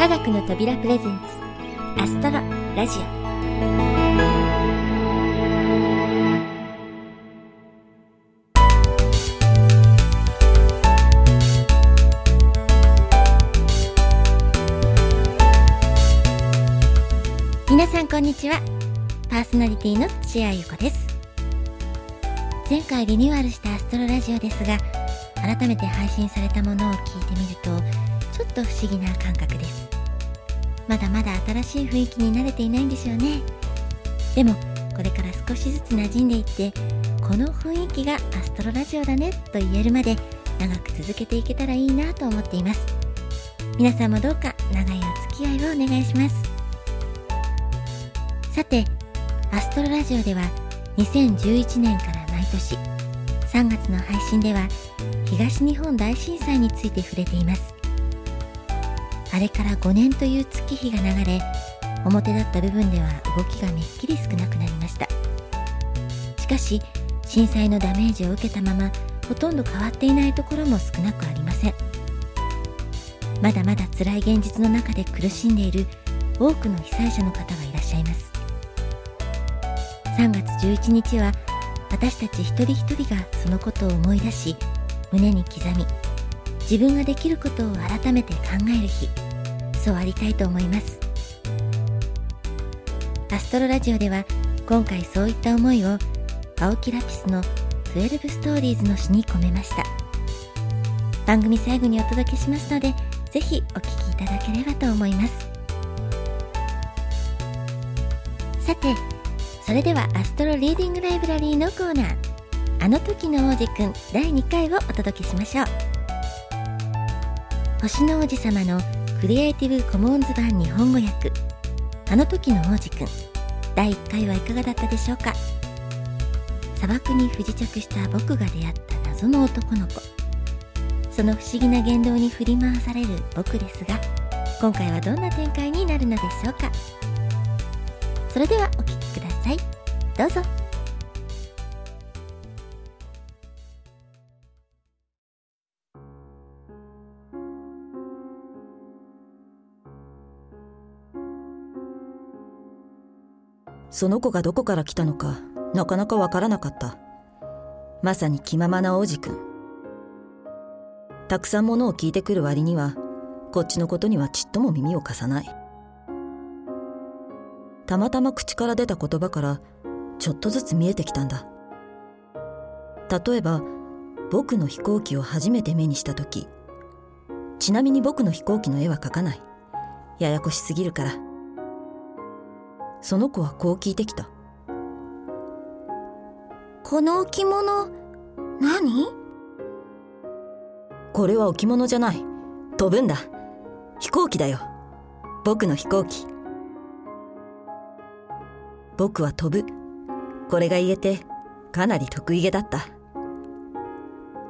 科学の扉プレゼンツアストロラジオ。皆さんこんにちは。パーソナリティの土屋ゆ子です。前回リニューアルしたアストロラジオですが改めて配信されたものを聞いてみるとちょっと不思議な感覚です。まだまだ新しい雰囲気に慣れていないんでしょうね。でもこれから少しずつ馴染んでいってこの雰囲気がアストロラジオだねと言えるまで長く続けていけたらいいなと思っています。皆さんもどうか長いお付き合いをお願いします。さてアストロラジオでは2011年から毎年3月の配信では東日本大震災について触れています。あれから5年という月日が流れ表だった部分では動きがめっきり少なくなりました。しかし震災のダメージを受けたままほとんど変わっていないところも少なくありません。まだまだ辛い現実の中で苦しんでいる多くの被災者の方がいらっしゃいます。3月11日は私たち一人一人がそのことを思い出し胸に刻み自分ができることを改めて考える日そうありたいと思います。アストロラジオでは今回そういった思いを青木ラピスの12ストーリーズの詩に込めました。番組最後にお届けしますのでぜひお聴きいただければと思います。さてそれではアストロリーディングライブラリーのコーナー。あの時の王子くん第2回をお届けしましょう。星の王子様のクリエイティブコモンズ版日本語訳。あの時の王子くん第1回はいかがだったでしょうか？砂漠に不時着した僕が出会った謎の男の子。その不思議な言動に振り回される僕ですが今回はどんな展開になるのでしょうか？それではお聴きください。どうぞ。その子がどこから来たのかなかなかわからなかった。まさに気ままな王子くんたくさんものを聞いてくる割にはこっちのことにはちっとも耳を貸さない。たまたま口から出た言葉からちょっとずつ見えてきたんだ。例えば僕の飛行機を初めて目にした時。ちなみに僕の飛行機の絵は描かない。ややこしすぎるから。その子はこう聞いてきた。この置物何？これは置物じゃない。飛ぶんだ。飛行機だよ。僕の飛行機。僕は飛ぶ。これが言えてかなり得意げだった。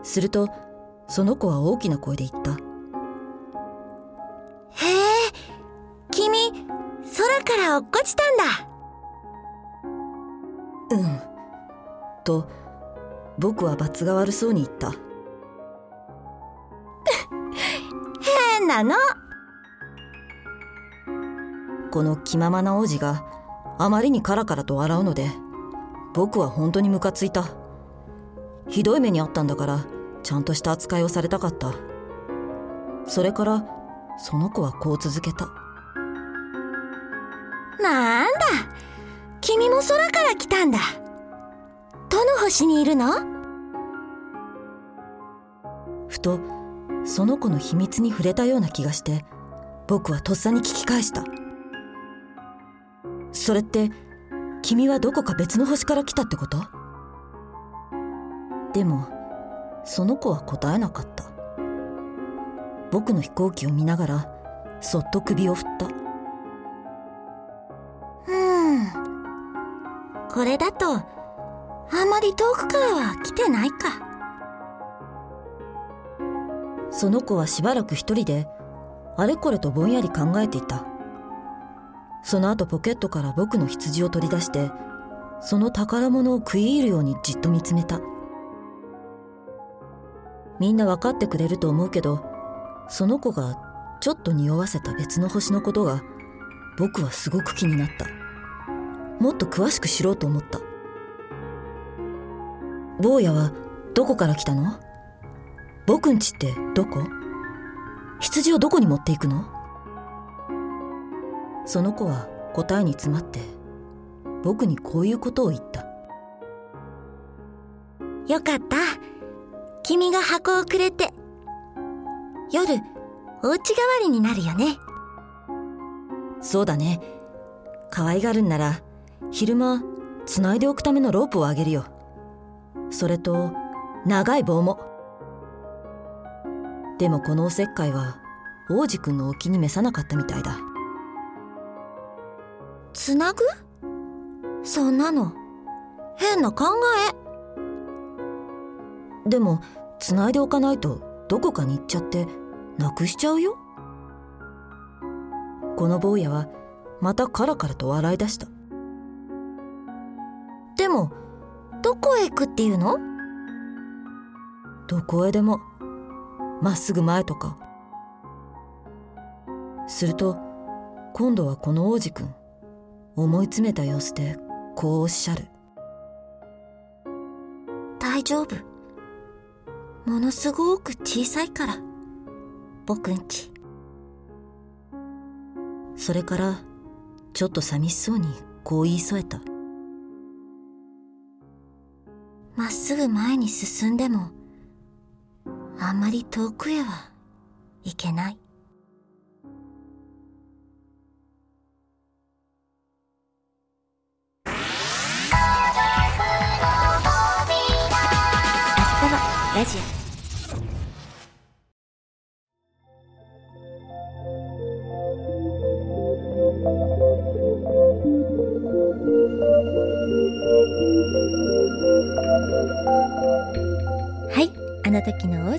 するとその子は大きな声で言った。から落っこちたんだ。うん。と僕は罰が悪そうに言った。変なの。この気ままな王子があまりにカラカラと笑うので僕は本当にムカついた。ひどい目にあったんだからちゃんとした扱いをされたかった。それからその子はこう続けたなんだ。君も空から来たんだ。どの星にいるの？ふとその子の秘密に触れたような気がして僕はとっさに聞き返した。それって君はどこか別の星から来たってこと？でもその子は答えなかった。僕の飛行機を見ながらそっと首を振った。これだとあんまり遠くからは来てないか。その子はしばらく一人であれこれとぼんやり考えていた。その後ポケットから僕の羊を取り出してその宝物を食い入るようにじっと見つめた。みんな分かってくれると思うけどその子がちょっと匂わせた別の星のことが僕はすごく気になった。もっと詳しく知ろうと思った。坊やはどこから来たの？僕んちってどこ？羊をどこに持っていくの？その子は答えに詰まって僕にこういうことを言った。よかった。君が箱をくれて夜お家代わりになるよね。そうだね。可愛がるんなら昼間繋いでおくためのロープをあげるよ。それと長い棒も。でもこのおせっかいは王子くんのお気に召さなかったみたいだ。つなぐ？そんなの。変な考え。でも繋いでおかないとどこかに行っちゃってなくしちゃうよ。この坊やはまたカラカラと笑い出した。でもどこへ行くっていうの？どこへでもまっすぐ前とか。すると今度はこの王子くん思い詰めた様子でこうおっしゃる。大丈夫。ものすごく小さいから。僕んちそれからちょっと寂しそうにこう言い添えたまっすぐ前に進んでもあんまり遠くへは行けない。明日はラジオ。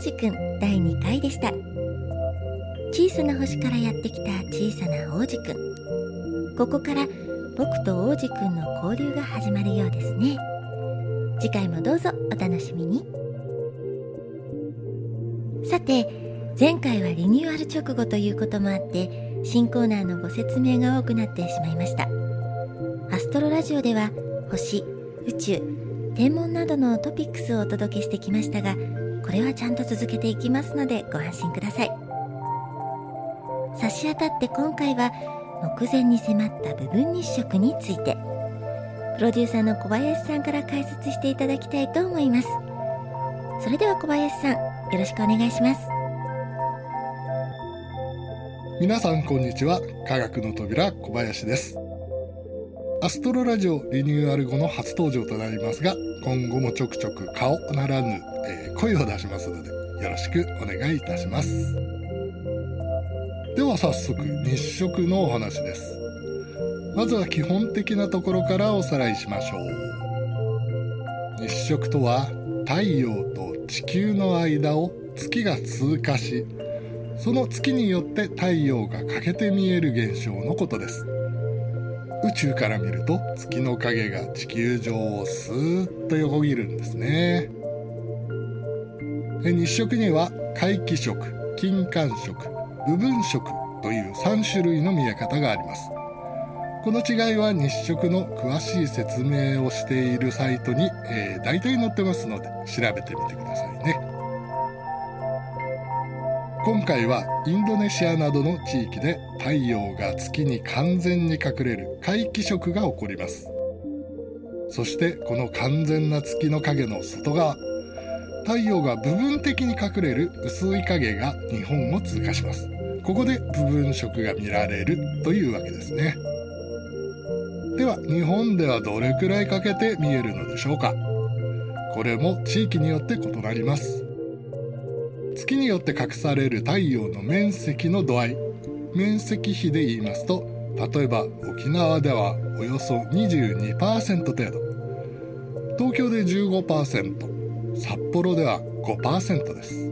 くん第2回でした。小さな星からやってきた小さな王子くん。ここから僕と王子くんの交流が始まるようですね。次回もどうぞお楽しみに。さて前回はリニューアル直後ということもあって新コーナーのご説明が多くなってしまいました。アストロラジオでは星宇宙天文などのトピックスをお届けしてきましたがこれはちゃんと続けていきますのでご安心ください。差し当たって今回は目前に迫った部分日食について。プロデューサーの小林さんから解説していただきたいと思います。それでは小林さんよろしくお願いします。皆さんこんにちは。科学の扉小林です。アストロラジオリニューアル後の初登場となりますが今後もちょくちょく顔ならぬ、えー声を出しますのでよろしくお願いいたします。では早速日食のお話です。まずは基本的なところからおさらいしましょう。日食とは太陽と地球の間を月が通過しその月によって太陽が欠けて見える現象のことです。宇宙から見ると月の影が地球上をスーッと横切るんですね。日食には皆既食金環食部分食という3種類の見え方があります。この違いは日食の詳しい説明をしているサイトに、えー大体載ってますので調べてみてくださいね。今回はインドネシアなどの地域で太陽が月に完全に隠れる皆既食が起こります。そしてこの完全な月の影の外側太陽が部分的に隠れる薄い影が日本を通過します。ここで部分食が見られるというわけですね。では日本ではどれくらいかけて見えるのでしょうか。これも地域によって異なります。月によって隠される太陽の面積の度合い。面積比で言いますと例えば沖縄ではおよそ22%程度。東京で15%札幌では5%です。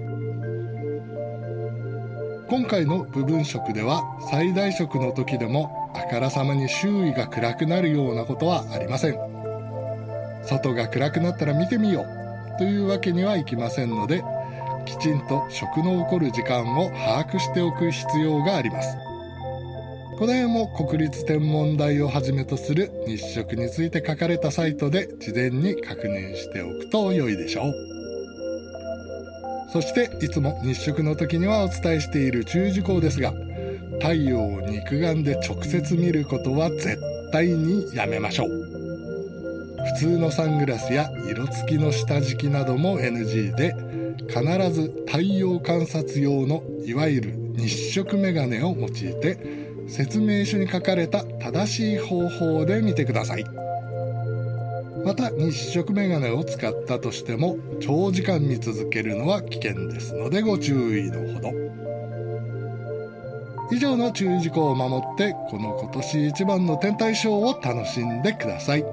今回の部分食では最大食の時でもあからさまに周囲が暗くなるようなことはありません。外が暗くなったら見てみよう。というわけにはいきませんのできちんと食の起こる時間を把握しておく必要があります。この辺も国立天文台をはじめとする日食について書かれたサイトで事前に確認しておくと良いでしょう。そしていつも日食の時にはお伝えしている注意事項ですが太陽を肉眼で直接見ることは絶対にやめましょう。普通のサングラスや色付きの下敷きなども NG で必ず太陽観察用のいわゆる日食メガネを用いて説明書に書かれた正しい方法で見てください。また日食メガネを使ったとしても長時間見続けるのは危険ですのでご注意のほど。以上の注意事項を守ってこの今年一番の天体ショーを楽しんでください。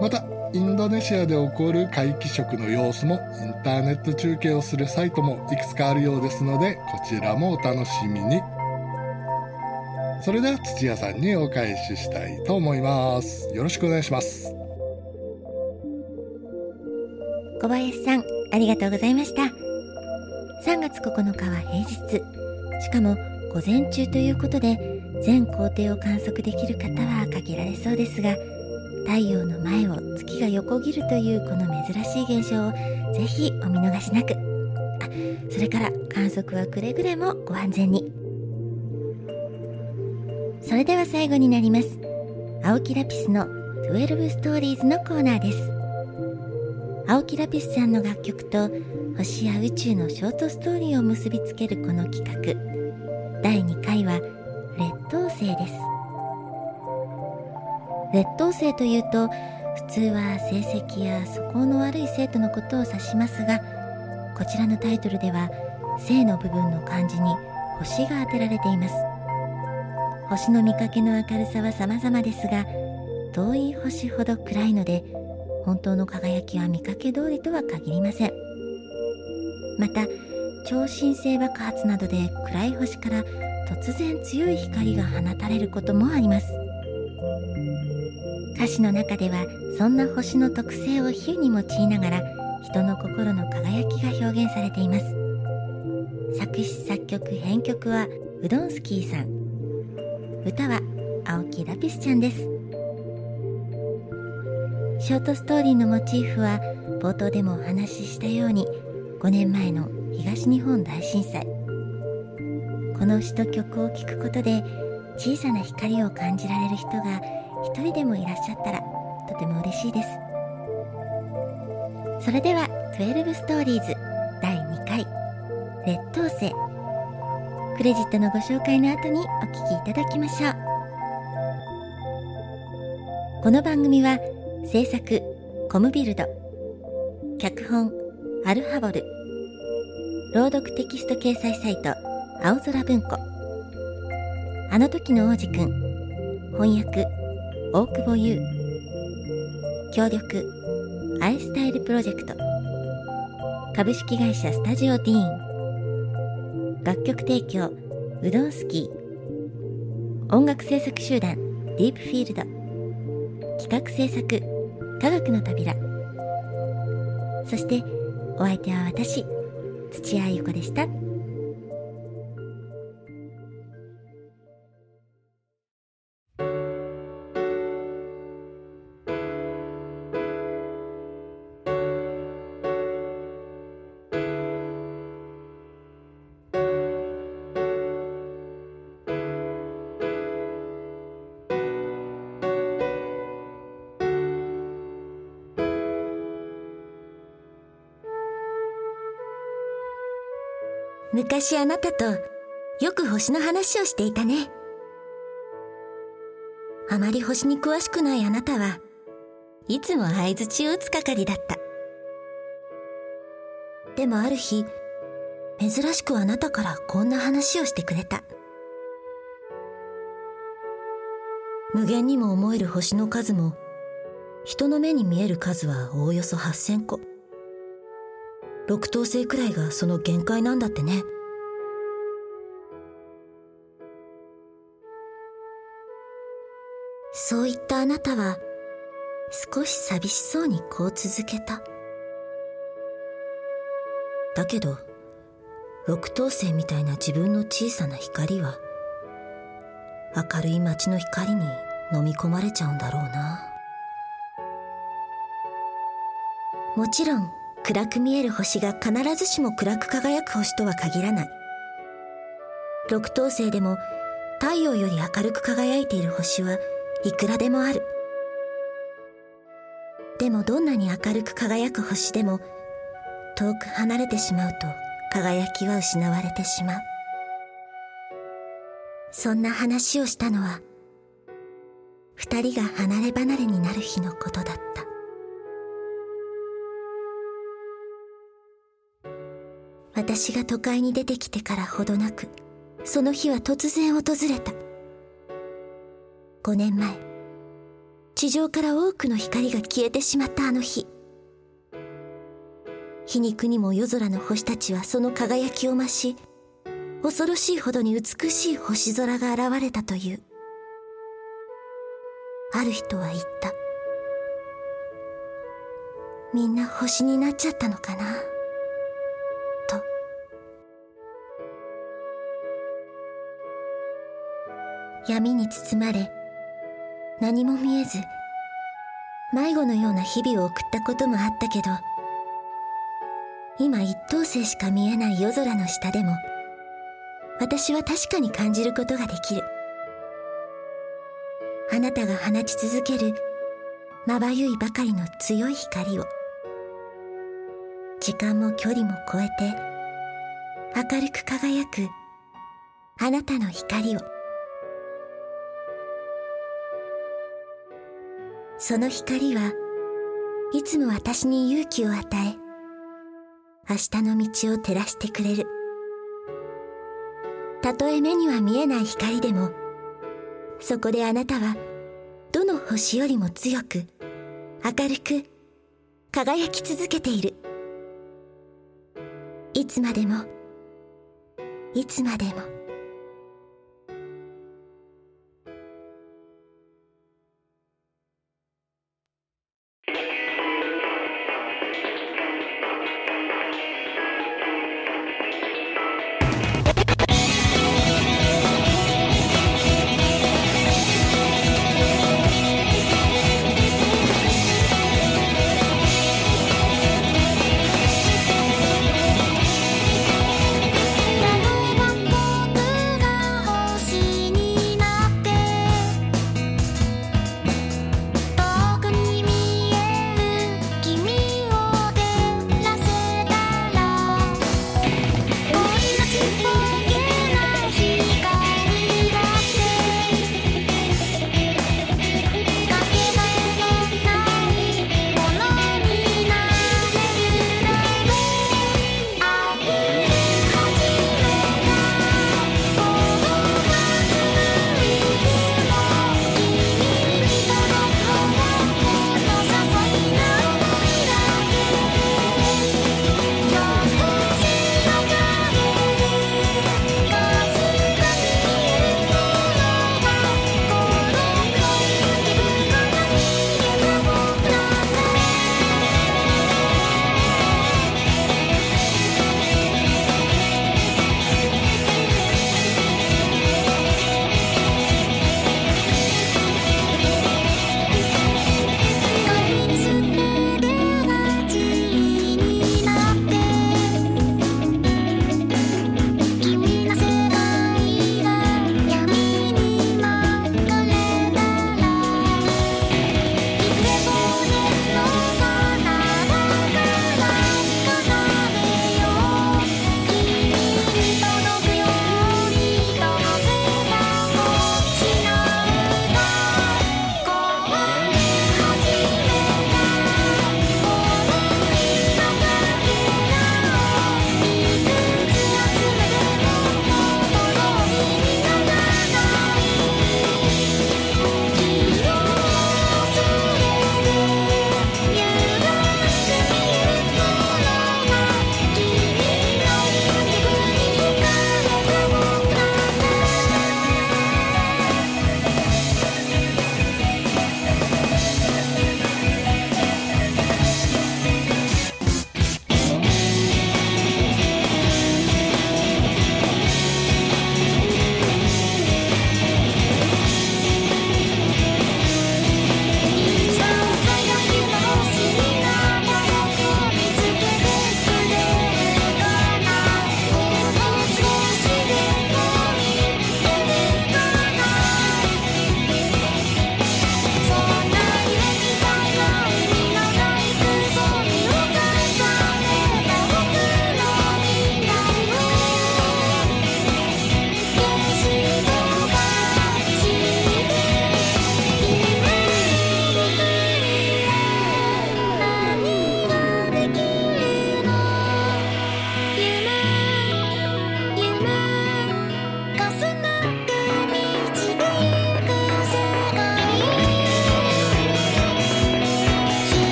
またインドネシアで起こる皆既食の様子もインターネット中継をするサイトもいくつかあるようですのでこちらもお楽しみに。それでは土屋さんにお返ししたいと思います。よろしくお願いします。小林さんありがとうございました。3月9日は平日。しかも午前中ということで全工程を観測できる方は限られそうですが太陽の前を月が横切るというこの珍しい現象をぜひお見逃しなく。あそれから観測はくれぐれもご安全に。それでは最後になります。青木ラピスの12ストーリーズのコーナーです。青木ラピスさんの楽曲と星や宇宙のショートストーリーを結びつけるこの企画。第2回は劣等生です。劣等生というと普通は成績や素行の悪い生徒のことを指しますがこちらのタイトルでは性の部分の漢字に星が当てられています。星の見かけの明るさは様々ですが遠い星ほど暗いので本当の輝きは見かけ通りとは限りません。また超新星爆発などで暗い星から突然強い光が放たれることもあります。歌詞の中ではそんな星の特性を比喩に用いながら人の心の輝きが表現されています。作詞作曲編曲はうどんスキーさん。歌は青木ラピスちゃんです。ショートストーリーのモチーフは冒頭でもお話ししたように5年前の東日本大震災。この詩と曲を聴くことで小さな光を感じられる人が一人でもいらっしゃったらとても嬉しいです。それでは12ストーリーズ第2回。劣等生。クレジットのご紹介の後にお聞きいただきましょう。この番組は制作コムビルド。脚本アルハボル。朗読テキスト掲載サイト青空文庫。あの時の王子くん。翻訳大久保優。協力アイスタイルプロジェクト。株式会社スタジオディーン。楽曲提供うどんスキー音楽制作集団ディープフィールド。企画制作科学の扉。そしてお相手は私土屋ゆ子でした。昔あなたとよく星の話をしていたね。あまり星に詳しくないあなたはいつも合図を打つ係だった。でもある日、珍しくあなたからこんな話をしてくれた。無限にも思える星の数も、人の目に見える数はおおよそ8000個。六等星くらいがその限界なんだってね。そう言ったあなたは少し寂しそうにこう続けた。だけど、六等星みたいな自分の小さな光は明るい街の光に飲み込まれちゃうんだろうなもちろん暗く見える星が必ずしも暗く輝く星とは限らない。六等星でも太陽より明るく輝いている星はいくらでもある。でもどんなに明るく輝く星でも遠く離れてしまうと輝きは失われてしまう。そんな話をしたのは二人が離れ離れになる日のことだった。私が都会に出てきてからほどなくその日は突然訪れた。5年前地上から多くの光が消えてしまったあの日。皮肉にも夜空の星たちはその輝きを増し恐ろしいほどに美しい星空が現れたという。ある人は言った。みんな星になっちゃったのかな。闇に包まれ何も見えず迷子のような日々を送ったこともあったけど今一等星しか見えない夜空の下でも私は確かに感じることができる。あなたが放ち続けるまばゆいばかりの強い光を。時間も距離も超えて明るく輝くあなたの光を。その光はいつも私に勇気を与え明日の道を照らしてくれる。たとえ目には見えない光でもそこであなたはどの星よりも強く明るく輝き続けている。いつまでもいつまでも。